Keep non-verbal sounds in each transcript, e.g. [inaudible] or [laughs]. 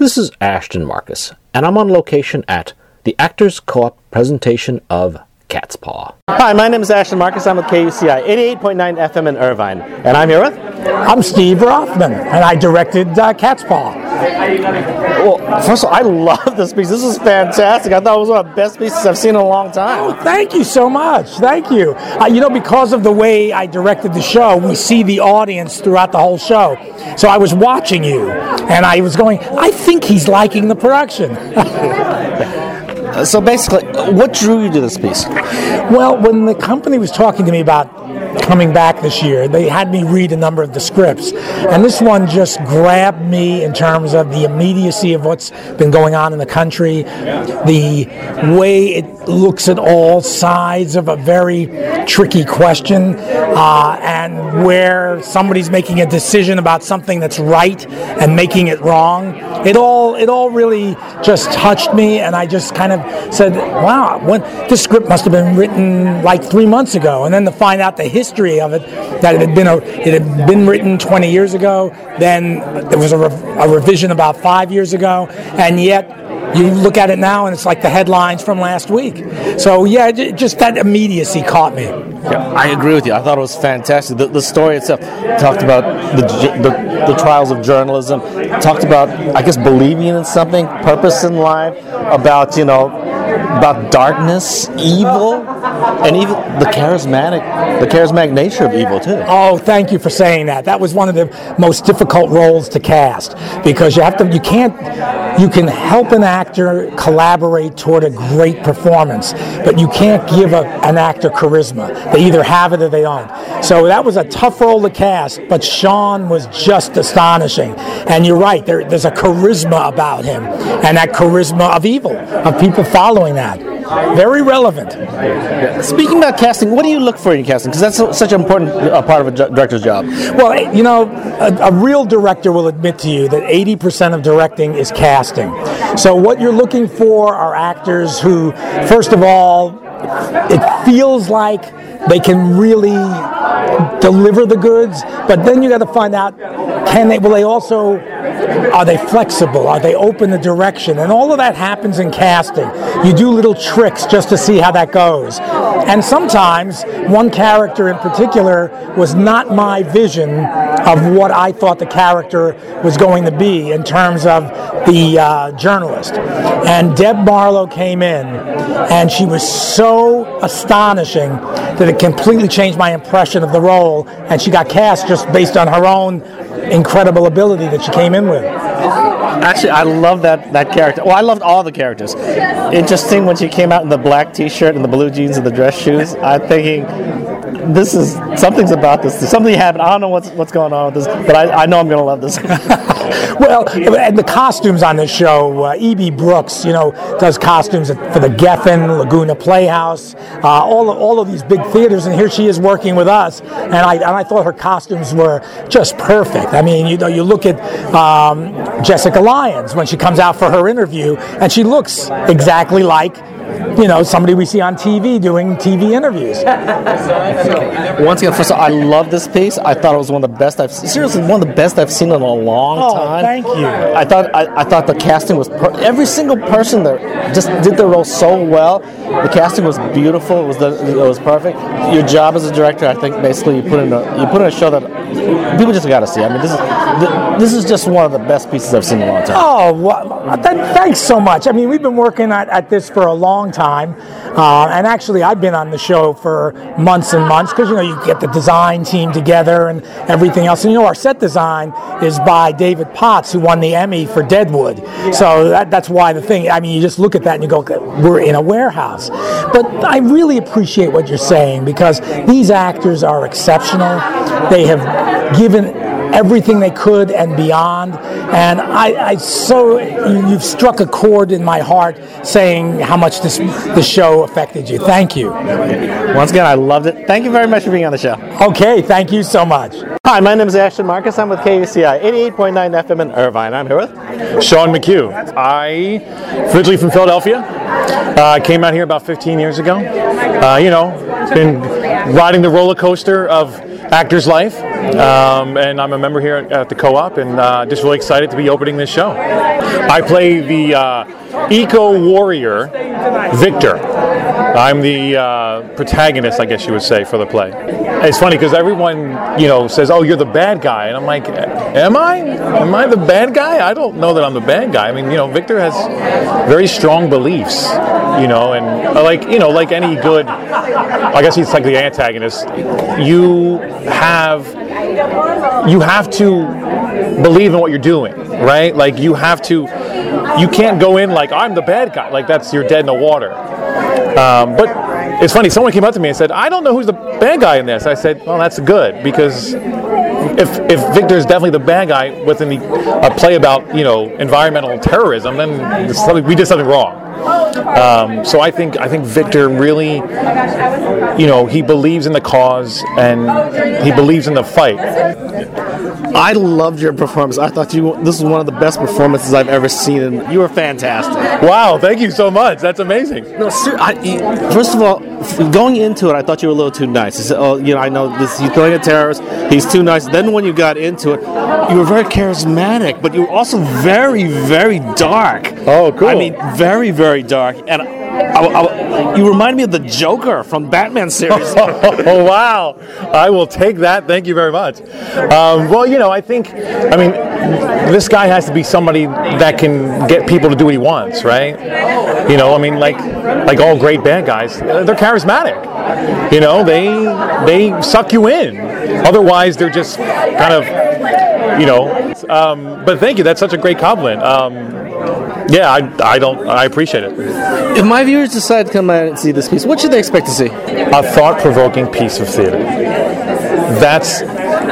This is Ashton Marcus, and I'm on location at the Actors Co-op presentation of Cat's Paw. Hi, my name is Ashton Marcus. I'm with KUCI 88.9 FM in Irvine, and I'm here with. I'm Steve Rothman, and I directed uh, Cat's Paw. Well, first of all, I love this piece. This is fantastic. I thought it was one of the best pieces I've seen in a long time. Oh, Thank you so much. Thank you. Uh, you know, because of the way I directed the show, we see the audience throughout the whole show. So I was watching you, and I was going, I think he's liking the production. [laughs] So basically, what drew you to this piece? Well, when the company was talking to me about coming back this year, they had me read a number of the scripts. And this one just grabbed me in terms of the immediacy of what's been going on in the country, the way it looks at all sides of a very tricky question, uh, and where somebody's making a decision about something that's right and making it wrong. It all it all really just touched me, and I just kind of said, "Wow, when, this script must have been written like three months ago." And then to find out the history of it, that it had been a, it had been written 20 years ago, then there was a, rev- a revision about five years ago, and yet you look at it now and it's like the headlines from last week. So yeah, just that immediacy caught me. Yeah, I agree with you. I thought it was fantastic. The, the story itself talked about the, the the trials of journalism. Talked about, I guess, believing in something, purpose in life. About you know, about darkness, evil, and even the charismatic, the charismatic nature of evil too. Oh, thank you for saying that. That was one of the most difficult roles to cast because you have to, you can't, you can help an actor collaborate toward a great performance, but you can't give a, an actor charisma. They either have it or they don't. So that was a tough role to cast, but Sean was just astonishing. And you're right, there, there's a charisma about him, and that charisma of evil, of people following that. Very relevant. Speaking about casting, what do you look for in casting? Because that's such an important uh, part of a director's job. Well, you know, a, a real director will admit to you that 80% of directing is casting. So, what you're looking for are actors who, first of all, it feels like they can really deliver the goods, but then you got to find out can they, will they also, are they flexible? Are they open to direction? And all of that happens in casting. You do little tricks just to see how that goes. And sometimes one character in particular was not my vision of what I thought the character was going to be in terms of the uh, journalist. And Deb Marlowe came in, and she was so astonishing that it completely changed my impression of the role. And she got cast just based on her own incredible ability that she came in with. Actually, I love that that character. Well, I loved all the characters. Interesting when she came out in the black T-shirt and the blue jeans and the dress shoes. I'm thinking, this is something's about this. Something happened. I don't know what's what's going on with this, but I, I know I'm gonna love this. [laughs] well, and the costumes on this show, uh, E.B. Brooks, you know, does costumes for the Geffen, Laguna Playhouse, uh, all of, all of these big theaters, and here she is working with us, and I and I thought her costumes were just perfect. I mean, you know, you look at um, Jessica Lyons when she comes out for her interview, and she looks exactly like. You know, somebody we see on TV doing TV interviews. [laughs] Once again, first of all, I love this piece. I thought it was one of the best I've seriously one of the best I've seen in a long Oh, time. thank you. I thought I, I thought the casting was per- every single person there just did the role so well. The casting was beautiful. It was the, it was perfect. Your job as a director, I think, basically you put in a you put in a show that people just got to see. I mean, this is this is just one of the best pieces I've seen in a long time. Oh, well, th- thanks so much. I mean, we've been working at, at this for a long time, uh, and actually, I've been on the show for months and months because you know you get the design team together and everything else. And you know, our set design is by David Potts, who won the Emmy for Deadwood. So that, that's why the thing. I mean, you just look at that and you go, "We're in a warehouse." But I really appreciate what you're saying because these actors are exceptional. They have given everything they could and beyond. And I, I so you- you've struck a chord in my heart, saying how much this the show affected you. Thank you. Once again, I loved it. Thank you very much for being on the show. Okay, thank you so much. Hi, my name is Ashton Marcus. I'm with KUCI 88.9 FM in Irvine. I'm here with Sean McHugh. I originally from Philadelphia. Uh, came out here about 15 years ago. Uh, you know, been riding the roller coaster of actor's life. um, and I'm a member here at the co-op, and uh, just really excited to be opening this show. I play the uh, eco warrior Victor. I'm the uh, protagonist, I guess you would say, for the play. It's funny because everyone, you know, says, "Oh, you're the bad guy," and I'm like, "Am I? Am I the bad guy? I don't know that I'm the bad guy. I mean, you know, Victor has very strong beliefs, you know, and uh, like, you know, like any good, I guess he's like the antagonist. You have, you have to believe in what you're doing, right? Like you have to, you can't go in like I'm the bad guy. Like that's you're dead in the water. Um, but it's funny. Someone came up to me and said, "I don't know who's the bad guy in this." I said, "Well, that's good because if if Victor is definitely the bad guy within the, a play about you know environmental terrorism, then we did something wrong." Um, so I think I think Victor really, you know, he believes in the cause and he believes in the fight. I loved your performance. I thought you this was one of the best performances I've ever seen, and you were fantastic. Wow, thank you so much. That's amazing. No, sir, I, first of all, going into it, I thought you were a little too nice. Said, oh, you know, I know this. He's playing a terrorist. He's too nice. Then when you got into it, you were very charismatic, but you were also very, very dark. Oh, cool. I mean, very, very dark, and. I, I, you remind me of the Joker from Batman series. [laughs] oh wow! I will take that. Thank you very much. Um, well, you know, I think, I mean, this guy has to be somebody that can get people to do what he wants, right? You know, I mean, like like all great bad guys, they're charismatic. You know, they they suck you in. Otherwise, they're just kind of, you know. Um, but thank you. That's such a great compliment. Um, yeah, I, I don't. I appreciate it. If my viewers decide to come out and see this piece, what should they expect to see? A thought-provoking piece of theater. That's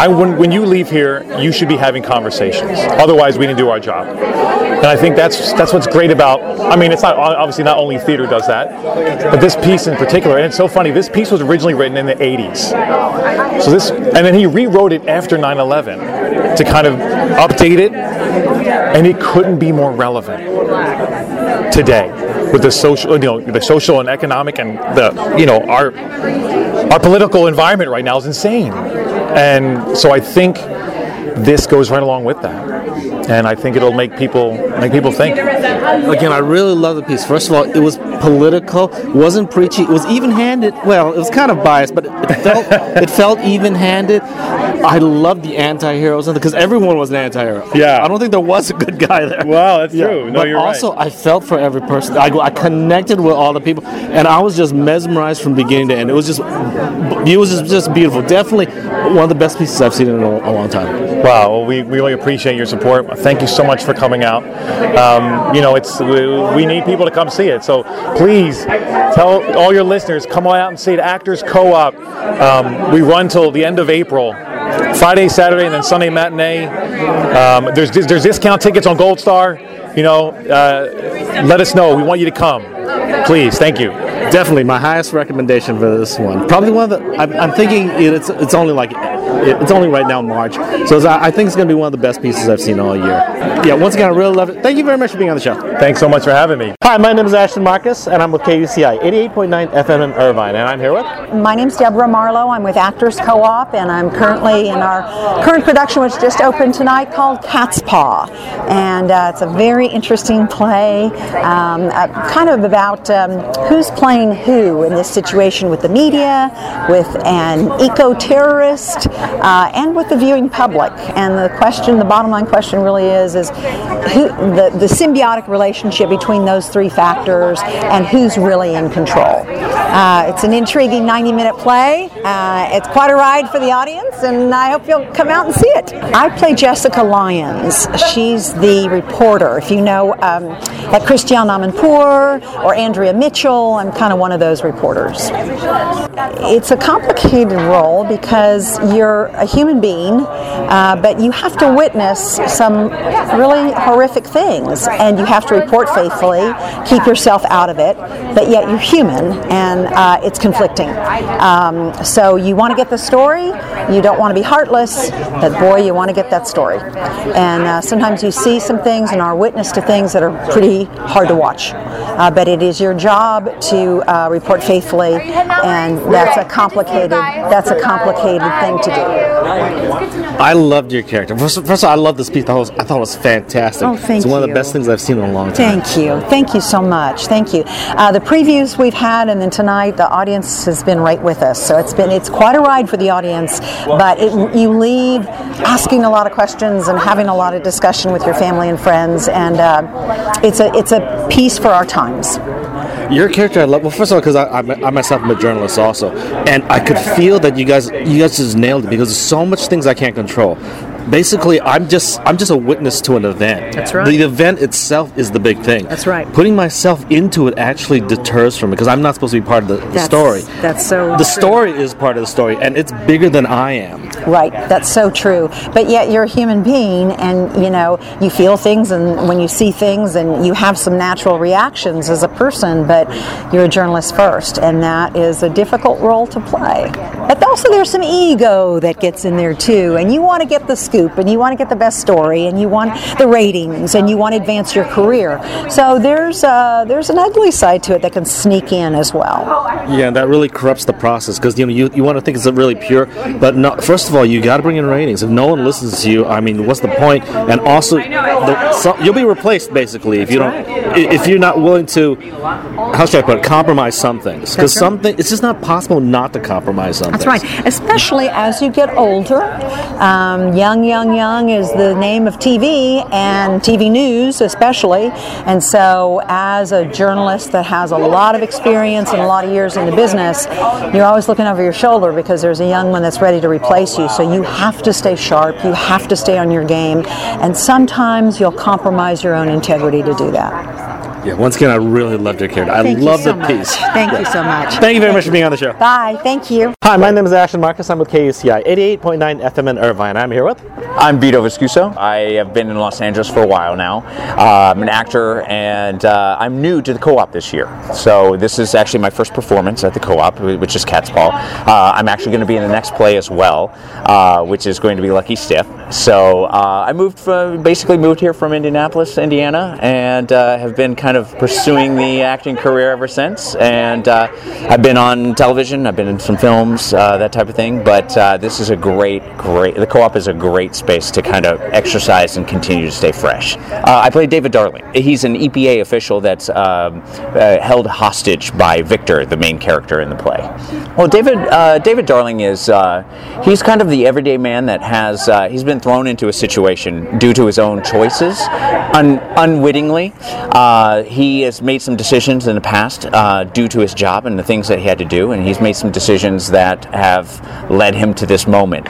I when, when you leave here, you should be having conversations. Otherwise, we didn't do our job. And I think that's that's what's great about. I mean, it's not obviously not only theater does that, but this piece in particular. And it's so funny. This piece was originally written in the '80s. So this, and then he rewrote it after 9/11 to kind of update it, and it couldn't be more relevant today with the social, you know, the social and economic and the, you know, our our political environment right now is insane. And so I think this goes right along with that and I think it'll make people make people think. Again, I really love the piece. First of all, it was political, wasn't preachy, it was even-handed. Well, it was kind of biased, but it felt [laughs] it felt even-handed. I love the anti-heroes because everyone was an anti-hero. Yeah, I don't think there was a good guy there. Wow, that's yeah. true. No, but you're also, right. I felt for every person. I, I connected with all the people, and I was just mesmerized from beginning to end. It was just it was just, just beautiful. Definitely one of the best pieces I've seen in a, a long time. Wow, well, we, we really appreciate your support. Thank you so much for coming out. Um, you know, it's we, we, need people to come see it. So please tell all your listeners, come on out and see it. Actors Co-op. Um, we run till the end of April. Friday, Saturday, and then Sunday matinee. Um, there's there's discount tickets on Goldstar. You know, uh, let us know. We want you to come. Please, thank you. Definitely, my highest recommendation for this one. Probably one of the. I'm, I'm thinking it's it's only like it's only right now March, so I think it's going to be one of the best pieces I've seen all year. Yeah, once again, I really love it. Thank you very much for being on the show. Thanks so much for having me. Hi, my name is Ashton Marcus, and I'm with KUCI 88.9 FM in Irvine, and I'm here with. My name's Deborah Marlowe. I'm with Actors Co-op, and I'm currently in our current production, which just opened tonight, called Cat's Paw, and uh, it's a very interesting play, um, uh, kind of about um, who's playing who in this situation with the media, with an eco-terrorist, uh, and with the viewing public. And the question, the bottom line question, really is is who, the the symbiotic relationship between those three factors and who's really in control. Uh, it's an intriguing 90-minute play. Uh, it's quite a ride for the audience, and I hope you'll come out and see it. I play Jessica Lyons. She's the reporter. If you know um, at Christiane Amanpour or Andrea Mitchell, I'm kind of one of those reporters. It's a complicated role because you're a human being, uh, but you have to witness some really horrific things, and you have to report faithfully, keep yourself out of it, but yet you're human, and uh, it's conflicting. Um, so you want to get the story, you don't want to be heartless, but boy, you want to get that story. And uh, sometimes you see some things and are witness to things that are pretty hard to watch. Uh, but it is your job to uh, report faithfully, and that's a complicated that's a complicated thing to. I loved your character. First, first of all, I love this piece. I thought, it was, I thought it was fantastic. Oh, thank it's one of the best things I've seen in a long time. Thank you. Thank you so much. Thank you. Uh, the previews we've had, and then tonight, the audience has been right with us. So it's been it's quite a ride for the audience. But it, you leave asking a lot of questions and having a lot of discussion with your family and friends, and uh, it's a it's a piece for our times. Your character, I love. Well, first of all, because I, I, I myself am a journalist also, and I could feel that you guys, you guys just nailed it because there's so much things I can't control. Basically, I'm just, I'm just a witness to an event. That's right. The event itself is the big thing. That's right. Putting myself into it actually deters from it because I'm not supposed to be part of the, the That's- story. that's so The true. story is part of the story, and it's bigger than I am. Right, that's so true. But yet you're a human being and you know, you feel things and when you see things and you have some natural reactions as a person, but you're a journalist first and that is a difficult role to play. But also there's some ego that gets in there too and you want to get the scoop and you want to get the best story and you want the ratings and you want to advance your career. So there's uh, there's an ugly side to it that can sneak in as well. Yeah, and that really corrupts the process because you know you, you want to think it's really pure, but no, first of all, you got to bring in ratings. If no one listens to you, I mean, what's the point? And also, the, so, you'll be replaced basically if you don't, if you're not willing to how should I put it, compromise some things because something it's just not possible not to compromise some That's right, especially as you get older. Um, young, young, young is the name of TV and TV news, especially. And so, as a journalist that has a lot of experience and a lot of years in the business, you're always looking over your shoulder because there's a young one that's ready to replace you. So, you have to stay sharp, you have to stay on your game, and sometimes you'll compromise your own integrity to do that. Yeah, once again, I really loved your character. I Thank you love so the much. piece. Thank you so much. Thank you very much for being on the show. Bye. Thank you. Hi, my name is Ashton Marcus. I'm with KUCI 88.9 FM in Irvine. I'm here with. I'm Vito Viscuso. I have been in Los Angeles for a while now. Uh, I'm an actor, and uh, I'm new to the co-op this year. So this is actually my first performance at the co-op, which is Cat's Paw. Uh, I'm actually going to be in the next play as well, uh, which is going to be Lucky Stiff. So uh, I moved from, basically moved here from Indianapolis, Indiana, and uh, have been kind of pursuing the acting career ever since. And uh, I've been on television, I've been in some films, uh, that type of thing. But uh, this is a great, great. The co-op is a great space to kind of exercise and continue to stay fresh. Uh, I play David Darling. He's an EPA official that's um, uh, held hostage by Victor, the main character in the play. Well, David, uh, David Darling is he's kind of the everyday man that has he's been thrown into a situation due to his own choices, un- unwittingly. Uh, he has made some decisions in the past uh, due to his job and the things that he had to do, and he's made some decisions that have led him to this moment.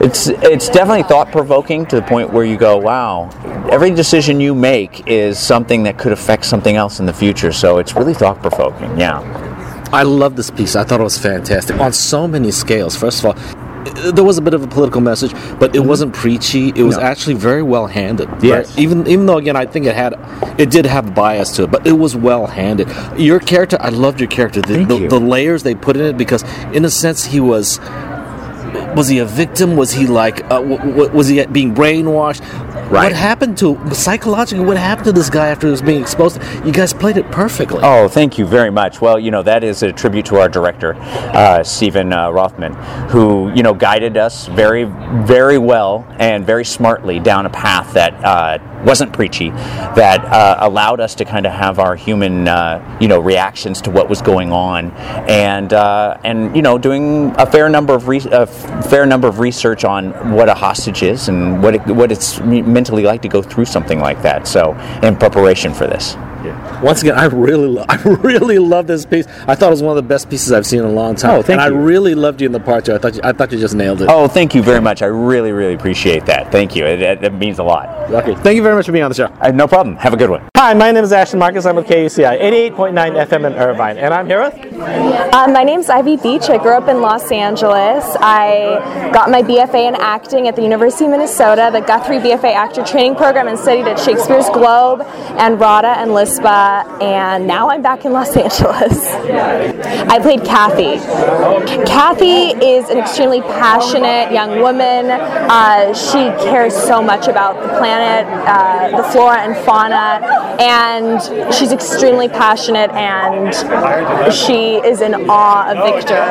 It's it's definitely thought provoking to the point where you go, wow, every decision you make is something that could affect something else in the future. So it's really thought provoking. Yeah. I love this piece. I thought it was fantastic on so many scales. First of all, there was a bit of a political message, but it wasn't preachy. It was Mm-hmm. No. actually very well handed. Yes. Even even though again I think it had it did have a bias to it, but it was well handed. Your character, I loved your character. The, Thank the, you. the layers they put in it because in a sense he was was he a victim? Was he like uh, w- w- was he being brainwashed? Right. What happened to psychologically? What happened to this guy after he was being exposed? You guys played it perfectly. Oh, thank you very much. Well, you know that is a tribute to our director, uh, Stephen uh, Rothman, who you know guided us very, very well and very smartly down a path that uh, wasn't preachy, that uh, allowed us to kind of have our human, uh, you know, reactions to what was going on, and uh, and you know doing a fair number of re- a fair number of research on what a hostage is and what it, what it's mentally like to go through something like that. So, in preparation for this. Once again, I really, lo- [laughs] I really love this piece. I thought it was one of the best pieces I've seen in a long time. Oh, thank and you. I really loved you in the part too. I thought, you, I thought you just nailed it. Oh, thank you very much. I really, really appreciate that. Thank you. It, it, it means a lot. okay. Thank you very much for being on the show. Uh, no problem. Have a good one. Hi, my name is Ashton Marcus. I'm with KUCI 88.9 FM in Irvine, and I'm here with. Uh, my name's Ivy Beach. I grew up in Los Angeles. I got my BFA in acting at the University of Minnesota, the Guthrie BFA Actor Training Program, and studied at Shakespeare's Globe and RADA and Liz And now I'm back in Los [laughs] Angeles. I played Kathy. Kathy is an extremely passionate young woman. Uh, she cares so much about the planet, uh, the flora and fauna, and she's extremely passionate and she is in awe of Victor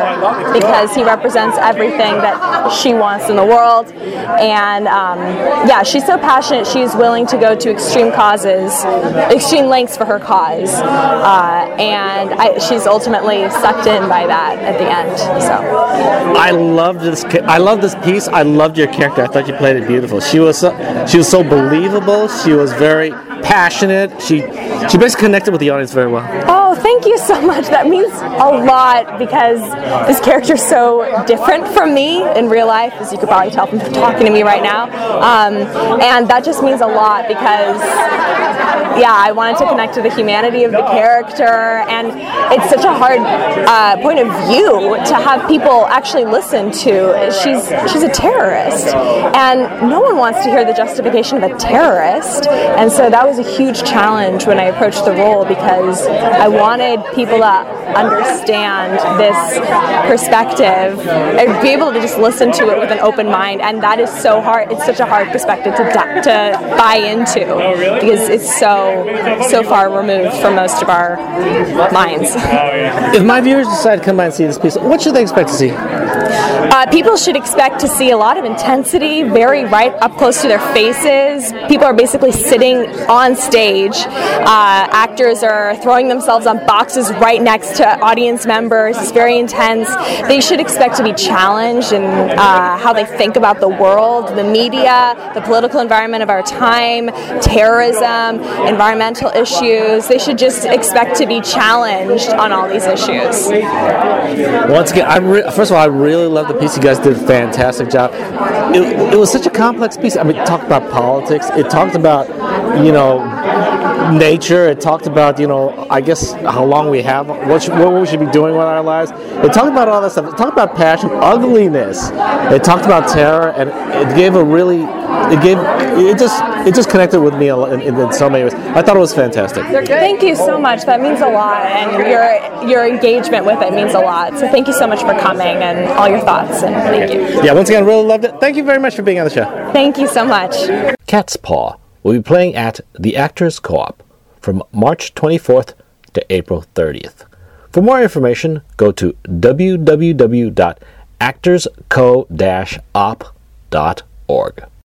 because he represents everything that she wants in the world. And um, yeah, she's so passionate, she's willing to go to extreme causes, extreme lengths for her cause. Uh, and I, she's ultimately sucked in by that at the end. So I loved this. I love this piece. I loved your character. I thought you played it beautiful. She was so, she was so believable. She was very passionate. She she basically connected with the audience very well. Oh, thank you so much. That means a lot because this character is so different from me in real life, as you could probably tell from talking to me right now. Um, and that just means a lot because, yeah, I wanted to connect to the humanity of the character, and it's such a hard uh, point of view to have people actually listen to. She's she's a terrorist, and no one wants to hear the justification of a terrorist, and so that was a huge challenge when I approached the role because I wanted people to understand this perspective and be able to just listen to it with an open mind. And that is so hard. It's such a hard perspective to, to buy into because it's so so far removed from most of our minds. If my viewers decide to come by and see this piece, what should they expect to see? Uh, people should expect to see a lot of intensity, very right up close to their faces. People are basically sitting on stage. Uh, actors are throwing themselves on boxes right next to audience members. It's very intense. They should expect to be challenged in uh, how they think about the world, the media, the political environment of our time, terrorism, environmental issues. They should just expect to be challenged on all these issues. Once again, I re- first of all, I really love the piece. You guys did a fantastic job. It, it was such a complex piece. I mean, it talked about politics. It talked about, you know, nature. It talked about, you know, I guess how long we have, what, should, what we should be doing with our lives. It talked about all that stuff. It talked about passion, ugliness. It talked about terror, and it gave a really, it gave, it just, it just connected with me in, in, in so many ways. I thought it was fantastic. Thank you so much. That means a lot, and your your engagement with it means a lot. So thank you so much for coming and all your thoughts. And thank you. Yeah, once again, really loved it. Thank you very much for being on the show. Thank you so much. Cat's Paw will be playing at the Actors Co-op from March 24th to April 30th. For more information, go to www.actorsco-op.org.